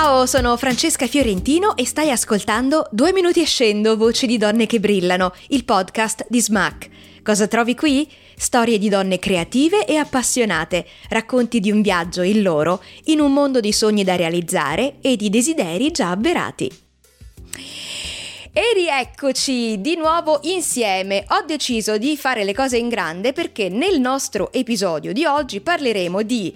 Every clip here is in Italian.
Ciao, sono Francesca Fiorentino e stai ascoltando Due minuti e scendo, voci di donne che brillano, il podcast di Smack. Cosa trovi qui? Storie di donne creative e appassionate, racconti di un viaggio, il loro, in un mondo di sogni da realizzare e di desideri già avverati. E rieccoci di nuovo insieme. Ho deciso di fare le cose in grande perché nel nostro episodio di oggi parleremo di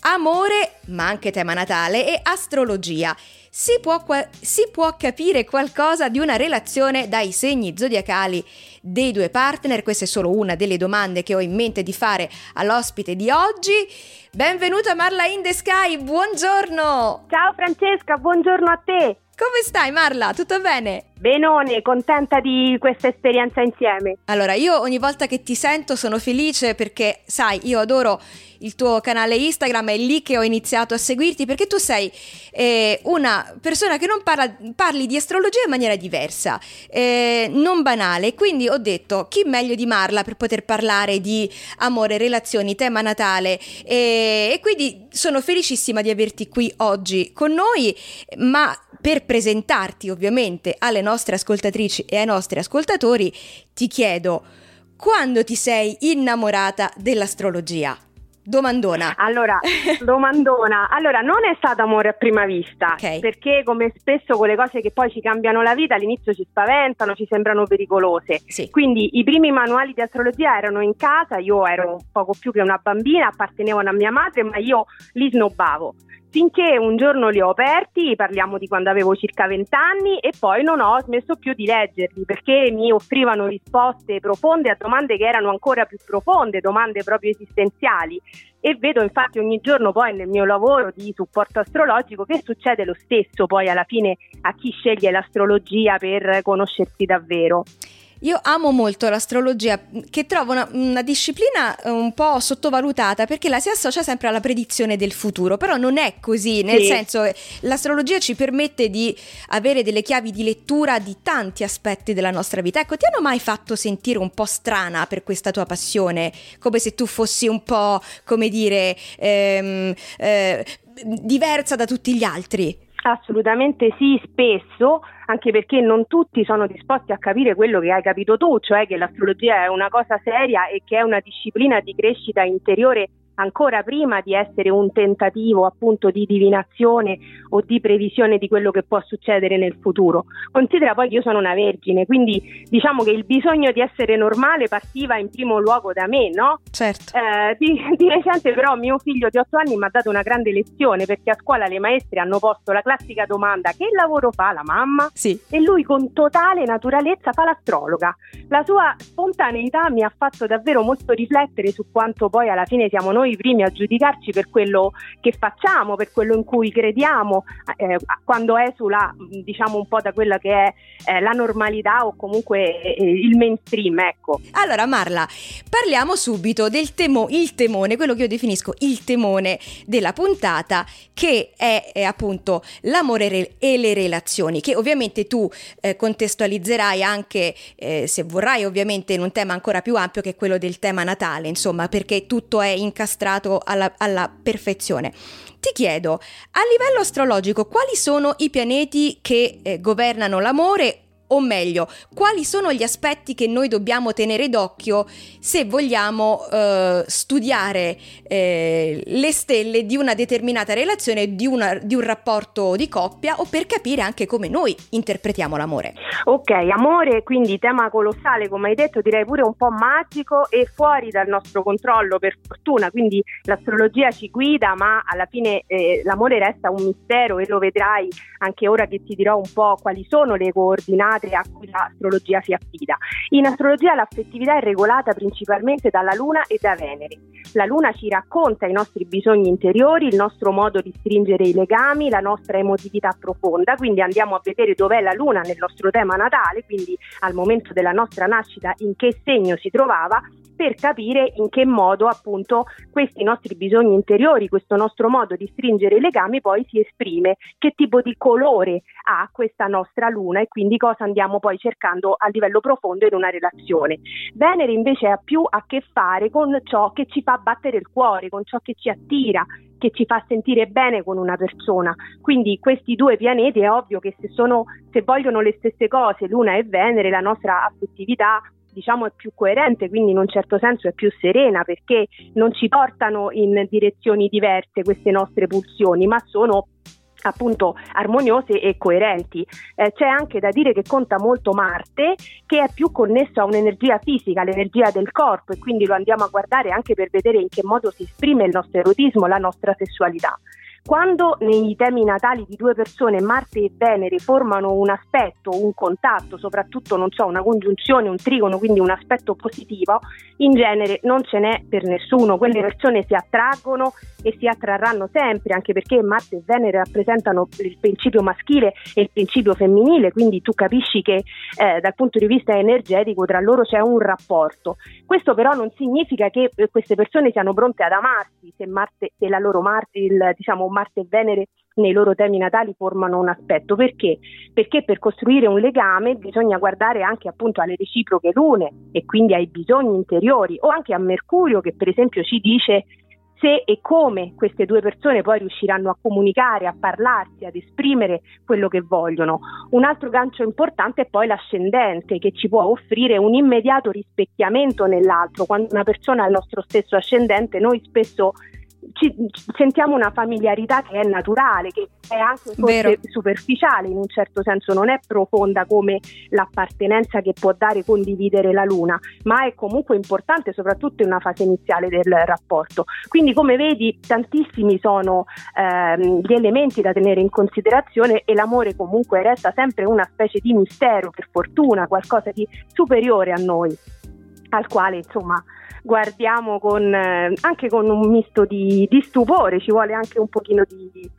amore, ma anche tema natale e astrologia. Si può, si può, capire qualcosa di una relazione dai segni zodiacali dei due partner? Questa è solo una delle domande che ho in mente di fare all'ospite di oggi. Benvenuta Marla in the Sky, buongiorno! Ciao Francesca, buongiorno a te! Come stai Marla? Tutto bene? Benone, contenta di questa esperienza insieme. Allora, io ogni volta che ti sento sono felice perché, sai, io adoro il tuo canale Instagram, è lì che ho iniziato a seguirti perché tu sei eh, una persona che non parla, parli di astrologia in maniera diversa, eh, non banale. Quindi ho detto chi meglio di Marla per poter parlare di amore, relazioni, tema natale. E, e quindi sono felicissima di averti qui oggi con noi, ma per presentarti ovviamente alle nostre ascoltatrici e ai nostri ascoltatori, ti chiedo quando ti sei innamorata dell'astrologia? Domandona. Allora, domandona. Allora, non è stato amore a prima vista, okay. perché come spesso con le cose che poi ci cambiano la vita all'inizio ci spaventano, ci sembrano pericolose. Sì. Quindi i primi manuali di astrologia erano in casa, io ero poco più che una bambina, appartenevano a mia madre, ma io li snobbavo finché un giorno li ho aperti, parliamo di quando avevo circa 20 anni, e poi non ho smesso più di leggerli perché mi offrivano risposte profonde a domande che erano ancora più profonde, domande proprio esistenziali. E vedo infatti ogni giorno poi nel mio lavoro di supporto astrologico che succede lo stesso poi alla fine a chi sceglie l'astrologia per conoscersi davvero. Io amo molto l'astrologia, che trovo una, una, disciplina eh, un po' sottovalutata perché la si associa sempre alla predizione del futuro, però non è così, nel sì. senso l'astrologia ci permette di avere delle chiavi di lettura di tanti aspetti della nostra vita. Ecco, ti hanno mai fatto sentire un po' strana per questa tua passione, come se tu fossi un po', come dire, ehm, eh, diversa da tutti gli altri? Assolutamente sì, spesso, anche perché non tutti sono disposti a capire quello che hai capito tu, cioè che l'astrologia è una cosa seria e che è una disciplina di crescita interiore ancora prima di essere un tentativo appunto di divinazione o di previsione di quello che può succedere nel futuro. Considera poi che io sono una vergine, quindi diciamo che il bisogno di essere normale partiva in primo luogo da me, no? Certo. Eh, di, di, recente però mio figlio di otto anni mi ha dato una grande lezione perché a scuola le maestre hanno posto la classica domanda che lavoro fa la mamma? Sì. E lui con totale naturalezza fa l'astrologa. La sua spontaneità mi ha fatto davvero molto riflettere su quanto poi alla fine siamo noi i primi a giudicarci per quello che facciamo, per quello in cui crediamo, eh, quando esula diciamo un po' da quella che è eh, la normalità o comunque eh, il mainstream. Ecco. Allora Marla, parliamo subito del temo, il temone, quello che io definisco il temone della puntata, che è, è appunto l'amore re- e le relazioni, che ovviamente tu eh, contestualizzerai anche, eh, se vorrai, ovviamente in un tema ancora più ampio che è quello del tema natale, insomma, perché tutto è incastrato alla, alla perfezione. Ti chiedo, a livello astrologico, quali sono i pianeti che eh, governano l'amore o meglio, quali sono gli aspetti che noi dobbiamo tenere d'occhio se vogliamo eh, studiare eh, le stelle di una determinata relazione, di, una, di, un rapporto di coppia o per capire anche come noi interpretiamo l'amore. Ok, amore, quindi tema colossale, come hai detto, direi pure un po' magico e fuori dal nostro controllo per fortuna, quindi l'astrologia ci guida, ma alla fine eh, l'amore resta un mistero e lo vedrai anche ora che ti dirò un po' quali sono le coordinate madre a cui l'astrologia si affida. In astrologia l'affettività è regolata principalmente dalla Luna e da Venere. La Luna ci racconta i nostri bisogni interiori, il nostro modo di stringere i legami, la nostra emotività profonda, quindi andiamo a vedere dov'è la Luna nel nostro tema natale, quindi al momento della nostra nascita in che segno si trovava per capire in che modo appunto questi nostri bisogni interiori, questo nostro modo di stringere i legami poi si esprime, che tipo di colore ha questa nostra luna e quindi cosa andiamo poi cercando a livello profondo in una relazione. Venere invece ha più a che fare con ciò che ci fa battere il cuore, con ciò che ci attira, che ci fa sentire bene con una persona. Quindi questi due pianeti è ovvio che se, sono, se vogliono le stesse cose, Luna e Venere, la nostra affettività diciamo è più coerente, quindi in un certo senso è più serena perché non ci portano in direzioni diverse queste nostre pulsioni, ma sono appunto armoniose e coerenti. Eh, c'è anche da dire che conta molto Marte, che è più connesso a un'energia fisica, l'energia del corpo, e quindi lo andiamo a guardare anche per vedere in che modo si esprime il nostro erotismo, la nostra sessualità. Quando nei temi natali di due persone, Marte e Venere, formano un aspetto, un contatto, soprattutto non so, una congiunzione, un trigono, quindi un aspetto positivo, in genere non ce n'è per nessuno. Quelle persone si attraggono e si attrarranno sempre, anche perché Marte e Venere rappresentano il principio maschile e il principio femminile, quindi tu capisci che eh, dal punto di vista energetico tra loro c'è un rapporto. Questo però non significa che eh, queste persone siano pronte ad amarsi, se, Marte, se la loro Marte, il, diciamo, Marte e Venere nei loro temi natali formano un aspetto. Perché? Perché per costruire un legame bisogna guardare anche appunto alle reciproche lune e quindi ai bisogni interiori o anche a Mercurio che per esempio ci dice se e come queste due persone poi riusciranno a comunicare, a parlarsi, ad esprimere quello che vogliono. Un altro gancio importante è poi l'ascendente che ci può offrire un immediato rispecchiamento nell'altro. Quando una persona ha il nostro stesso ascendente, noi spesso ci, sentiamo una familiarità che è naturale, che è anche superficiale in un certo senso, non è profonda come l'appartenenza che può dare condividere la luna, ma è comunque importante soprattutto in una fase iniziale del rapporto. Quindi come vedi tantissimi sono ehm, gli elementi da tenere in considerazione e l'amore comunque resta sempre una specie di mistero, per fortuna, qualcosa di superiore a noi, al quale insomma guardiamo con, eh, anche con un misto di, di, stupore, ci vuole anche un pochino di,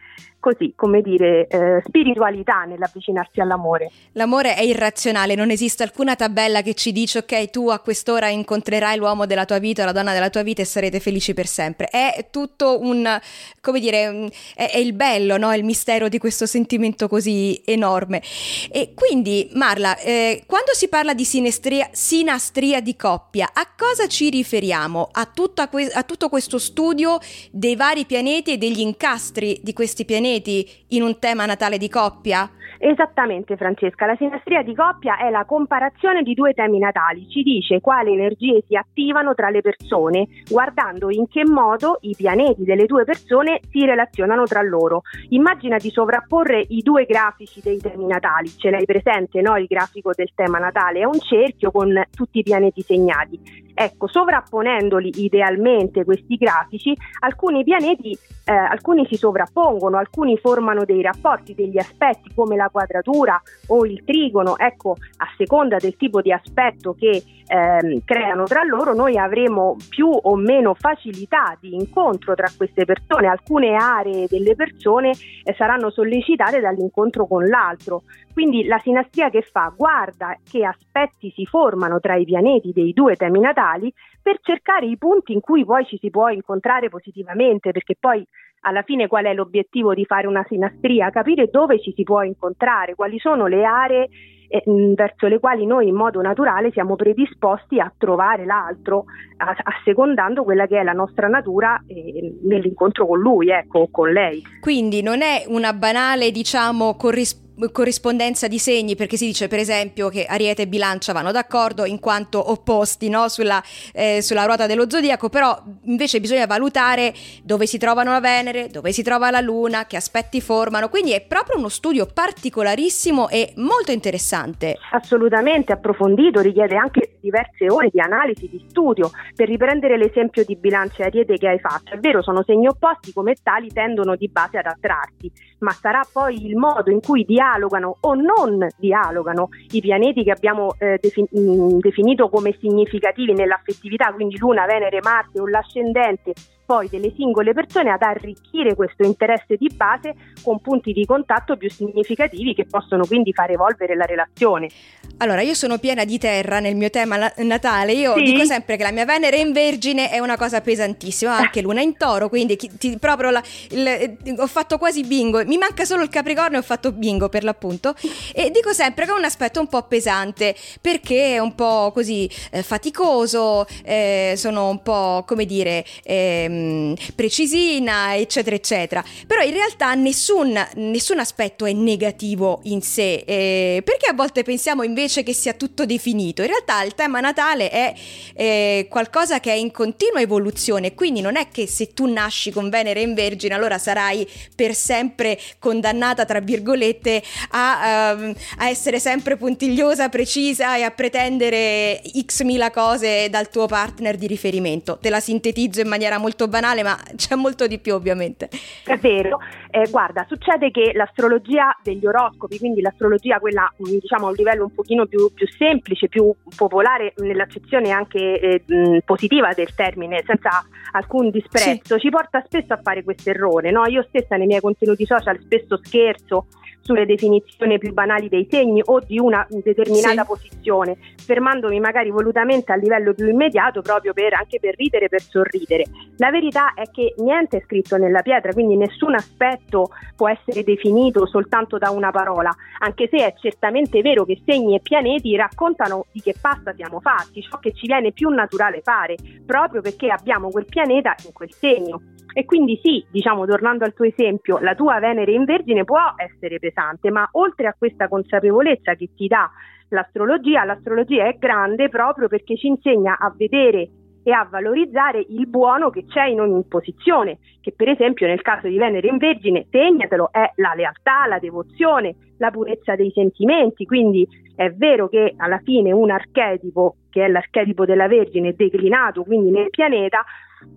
così, come dire, eh, spiritualità nell'avvicinarsi all'amore. L'amore è irrazionale, non esiste alcuna tabella che ci dice ok, tu a quest'ora incontrerai l'uomo della tua vita, la donna della tua vita e sarete felici per sempre. È tutto un, come dire, è, è il bello, no? il mistero di questo sentimento così enorme. E quindi, Marla, eh, quando si parla di sinestria, sinastria di coppia, a cosa ci riferiamo? A, que- a tutto questo studio dei vari pianeti e degli incastri di questi pianeti? Pianeti in un tema natale di coppia? Esattamente Francesca, la sinastria di coppia è la comparazione di due temi natali, ci dice quali energie si attivano tra le persone, guardando in che modo i pianeti delle due persone si relazionano tra loro. Immagina di sovrapporre i due grafici dei temi natali, ce l'hai presente no? il grafico del tema natale, è un cerchio con tutti i pianeti segnati. Ecco, sovrapponendoli idealmente questi grafici, alcuni pianeti, eh, alcuni si sovrappongono, alcuni formano dei rapporti, degli aspetti come la quadratura o il trigono, ecco, a seconda del tipo di aspetto che eh, creano tra loro, noi avremo più o meno facilità di incontro tra queste persone, alcune aree delle persone eh, saranno sollecitate dall'incontro con l'altro. Quindi la sinastria che fa? Guarda che aspetti si formano tra i pianeti dei due temi natali per cercare i punti in cui poi ci si può incontrare positivamente, perché poi alla fine qual è l'obiettivo di fare una sinastria? Capire dove ci si può incontrare, quali sono le aree eh, verso le quali noi in modo naturale siamo predisposti a trovare l'altro, assecondando quella che è la nostra natura eh, nell'incontro con lui, ecco, con lei. Quindi non è una banale, diciamo, corrispondenza corrispondenza di segni perché si dice per esempio che Ariete e Bilancia vanno d'accordo in quanto opposti no? sulla, eh, sulla, ruota dello zodiaco, però invece bisogna valutare dove si trovano la Venere, dove si trova la Luna, che aspetti formano, quindi è proprio uno studio particolarissimo e molto interessante. Assolutamente approfondito, richiede anche diverse ore di analisi, di studio, per riprendere l'esempio di Bilancia e Ariete che hai fatto. È vero, sono segni opposti, come tali tendono di base ad attrarsi, ma sarà poi il modo in cui dialogano o non dialogano i pianeti che abbiamo eh, defin- mm, definito come significativi nell'affettività, quindi Luna, Venere, Marte o l'ascendente poi delle singole persone ad arricchire questo interesse di base con punti di contatto più significativi che possono quindi far evolvere la relazione. Allora, io sono piena di terra nel mio tema natale, io sì. dico sempre che la mia Venere in Vergine è una cosa pesantissima, anche Luna in Toro, quindi ti, proprio la, il, ho fatto quasi bingo, mi manca solo il Capricorno e ho fatto bingo per l'appunto e dico sempre che è un aspetto un po' pesante perché è un po' così eh, faticoso, eh, sono un po' come dire... Eh, Ehm, precisina, eccetera, eccetera. Però in realtà nessun, nessun aspetto è negativo in sé, eh, perché a volte pensiamo invece che sia tutto definito. In realtà il tema natale è eh, qualcosa che è in continua evoluzione, quindi non è che se tu nasci con Venere in Vergine allora sarai per sempre condannata, tra virgolette, a, um, a essere sempre puntigliosa, precisa e a pretendere x mila cose dal tuo partner di riferimento. Te la sintetizzo in maniera molto molto banale, ma c'è molto di più ovviamente. È vero, eh, guarda, succede che l'astrologia degli oroscopi, quindi l'astrologia quella mm, diciamo a un livello un pochino più, più semplice, più popolare nell'accezione anche eh, mm, positiva del termine, senza alcun disprezzo, sì. ci porta spesso a fare questo errore. No? Io stessa nei miei contenuti social spesso scherzo sulle definizioni più banali dei segni o di una determinata sì. posizione, fermandomi magari volutamente a livello più immediato proprio per, anche per ridere, per sorridere. La verità è che niente è scritto nella pietra, quindi nessun aspetto può essere definito soltanto da una parola, anche se è certamente vero che segni e pianeti raccontano di che pasta siamo fatti, ciò che ci viene più naturale fare, proprio perché abbiamo quel pianeta in quel segno. E quindi sì, diciamo, tornando al tuo esempio, la tua Venere in Vergine può essere pesante, ma oltre a questa consapevolezza che ti dà l'astrologia, l'astrologia è grande proprio perché ci insegna a vedere e a valorizzare il buono che c'è in ogni posizione, che per esempio nel caso di Venere in Vergine, segnatelo, è la lealtà, la devozione, la purezza dei sentimenti, quindi è vero che alla fine un archetipo, che è l'archetipo della Vergine, declinato quindi nel pianeta,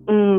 mh, mm,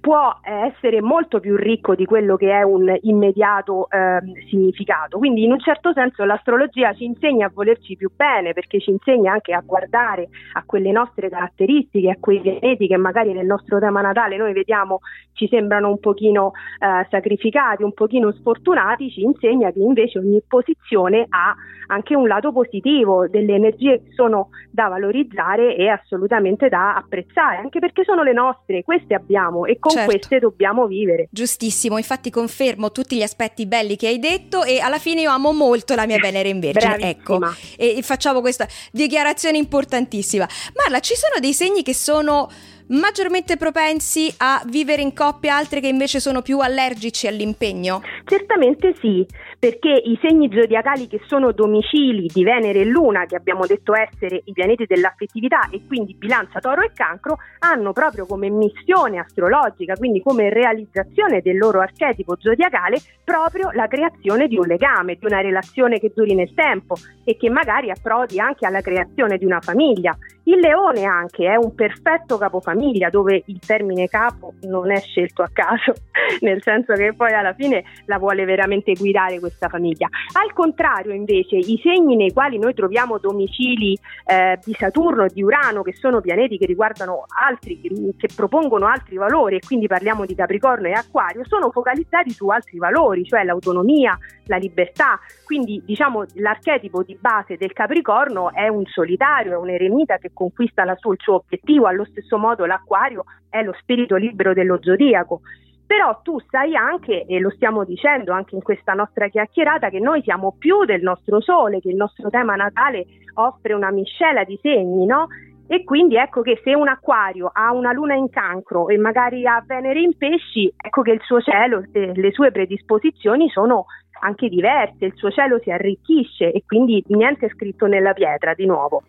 può essere molto più ricco di quello che è un immediato eh, significato. Quindi in un certo senso l'astrologia ci insegna a volerci più bene perché ci insegna anche a guardare a quelle nostre caratteristiche, a quei pianeti che magari nel nostro tema natale noi vediamo ci sembrano un pochino eh, sacrificati, un pochino sfortunati, ci insegna che invece ogni posizione ha anche un lato positivo, delle energie che sono da valorizzare e assolutamente da apprezzare, anche perché sono le nostre, queste abbiamo e con certo. queste dobbiamo vivere. Giustissimo, infatti confermo tutti gli aspetti belli che hai detto e alla fine io amo molto la mia Venere in Vergine, ecco, e facciamo questa dichiarazione importantissima. Marla, ci sono dei segni che sono maggiormente propensi a vivere in coppia, altri che invece sono più allergici all'impegno? Certamente sì, perché i segni zodiacali che sono domicili di Venere e Luna, che abbiamo detto essere i pianeti dell'affettività e quindi bilancia, toro e cancro, hanno proprio come missione astrologica, quindi come realizzazione del loro archetipo zodiacale, proprio la creazione di un legame, di una relazione che duri nel tempo e che magari approdi anche alla creazione di una famiglia. Il leone anche è un perfetto capofamiglia dove il termine capo non è scelto a caso, nel senso che poi alla fine la vuole veramente guidare questa famiglia. Al contrario invece i segni nei quali noi troviamo domicili eh, di Saturno e di Urano, che sono pianeti che riguardano altri, che propongono altri valori e quindi parliamo di Capricorno e Acquario, sono focalizzati su altri valori, cioè l'autonomia, la libertà. Quindi diciamo l'archetipo di base del Capricorno è un solitario, è un eremita che conquista suo, il suo obiettivo, allo stesso modo l'acquario è lo spirito libero dello zodiaco. Però tu sai anche, e lo stiamo dicendo anche in questa nostra chiacchierata, che noi siamo più del nostro sole, che il nostro tema natale offre una miscela di segni, no? E quindi ecco che se un acquario ha una luna in cancro e magari ha Venere in pesci, ecco che il suo cielo, le sue predisposizioni sono anche diverse, il suo cielo si arricchisce e quindi niente è scritto nella pietra di nuovo.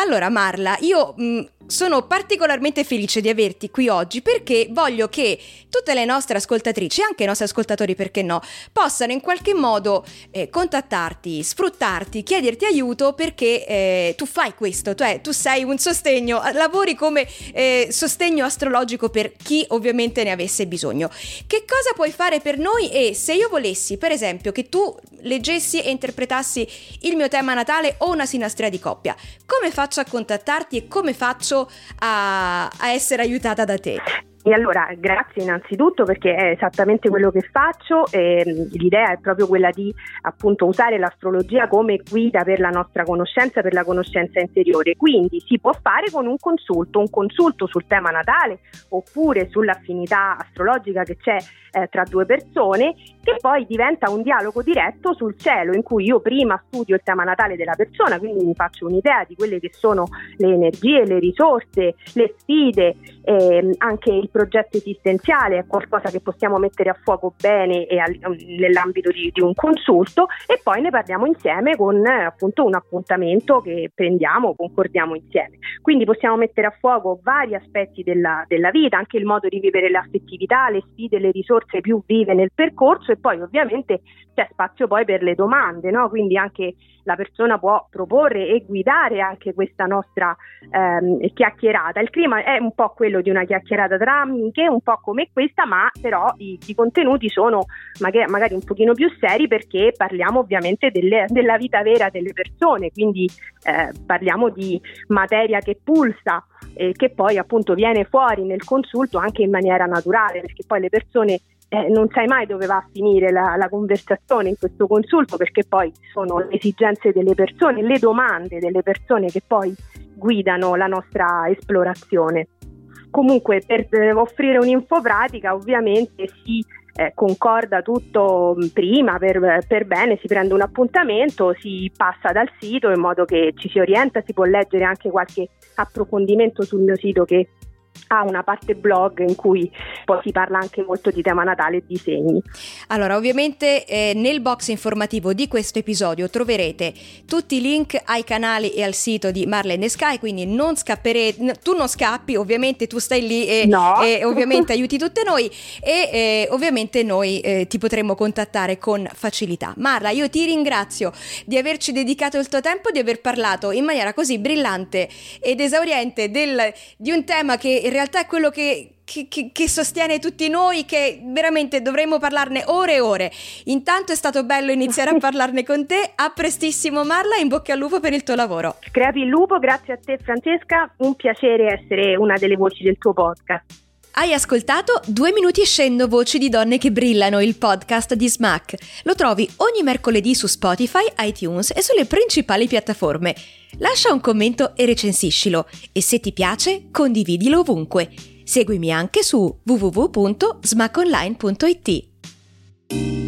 Allora Marla, io mh, sono particolarmente felice di averti qui oggi perché voglio che tutte le nostre ascoltatrici, anche i nostri ascoltatori perché no, possano in qualche modo eh, contattarti, sfruttarti, chiederti aiuto perché eh, tu fai questo, cioè tu sei un sostegno, lavori come eh, sostegno astrologico per chi ovviamente ne avesse bisogno. Che cosa puoi fare per noi e se io volessi per esempio che tu leggessi e interpretassi il mio tema natale o una sinastria di coppia, come faccio a contattarti e come faccio a, a essere aiutata da te? E allora grazie innanzitutto perché è esattamente quello che faccio, e l'idea è proprio quella di appunto usare l'astrologia come guida per la nostra conoscenza, per la conoscenza interiore, quindi si può fare con un consulto, un consulto sul tema natale oppure sull'affinità astrologica che c'è eh, tra due persone che poi diventa un dialogo diretto sul cielo in cui io prima studio il tema natale della persona, quindi mi faccio un'idea di quelle che sono le energie, le risorse, le sfide, ehm, anche il progetto esistenziale è qualcosa che possiamo mettere a fuoco bene al, nell'ambito di, di, un consulto e poi ne parliamo insieme con appunto un appuntamento che prendiamo, concordiamo insieme. Quindi possiamo mettere a fuoco vari aspetti della, della vita, anche il modo di vivere l'affettività, le sfide, le risorse più vive nel percorso e poi ovviamente c'è spazio poi per le domande, no? quindi anche la persona può proporre e guidare anche questa nostra ehm, chiacchierata. Il clima è un po' quello di una chiacchierata tra amiche, un po' come questa, ma però i, i contenuti sono magari, magari, un pochino più seri perché parliamo ovviamente delle, della vita vera delle persone, quindi eh, parliamo di materia che pulsa e che poi appunto viene fuori nel consulto anche in maniera naturale, perché poi le persone eh, non sai mai dove va a finire la, la, conversazione in questo consulto perché poi sono le esigenze delle persone, le domande delle persone che poi guidano la nostra esplorazione. Comunque per eh, offrire un'info pratica ovviamente si eh, concorda tutto mm, prima per, per, bene, si prende un appuntamento, si passa dal sito in modo che ci si orienta, si può leggere anche qualche approfondimento sul mio sito che ha una parte blog in cui poi si parla anche molto di tema natale e disegni. Allora, ovviamente eh, nel box informativo di questo episodio troverete tutti i link ai canali e al sito di Marlene Sky, quindi non scapperete, tu non scappi, ovviamente tu stai lì e, no. e ovviamente aiuti tutte noi e eh, ovviamente noi eh, ti potremo contattare con facilità. Marla, io ti ringrazio di averci dedicato il tuo tempo, di aver parlato in maniera così brillante ed esauriente del, di un tema che in realtà è quello che, che, che, che, sostiene tutti noi, che veramente dovremmo parlarne ore e ore. Intanto è stato bello iniziare a parlarne con te. A prestissimo Marla, in bocca al lupo per il tuo lavoro. Crepi il lupo, grazie a te Francesca, un piacere essere una delle voci del tuo podcast. Hai ascoltato Due minuti scendo voci di donne che brillano, il podcast di Smack. Lo trovi ogni mercoledì su Spotify, iTunes e sulle principali piattaforme. Lascia un commento e recensiscilo e se ti piace condividilo ovunque. Seguimi anche su www.smackonline.it.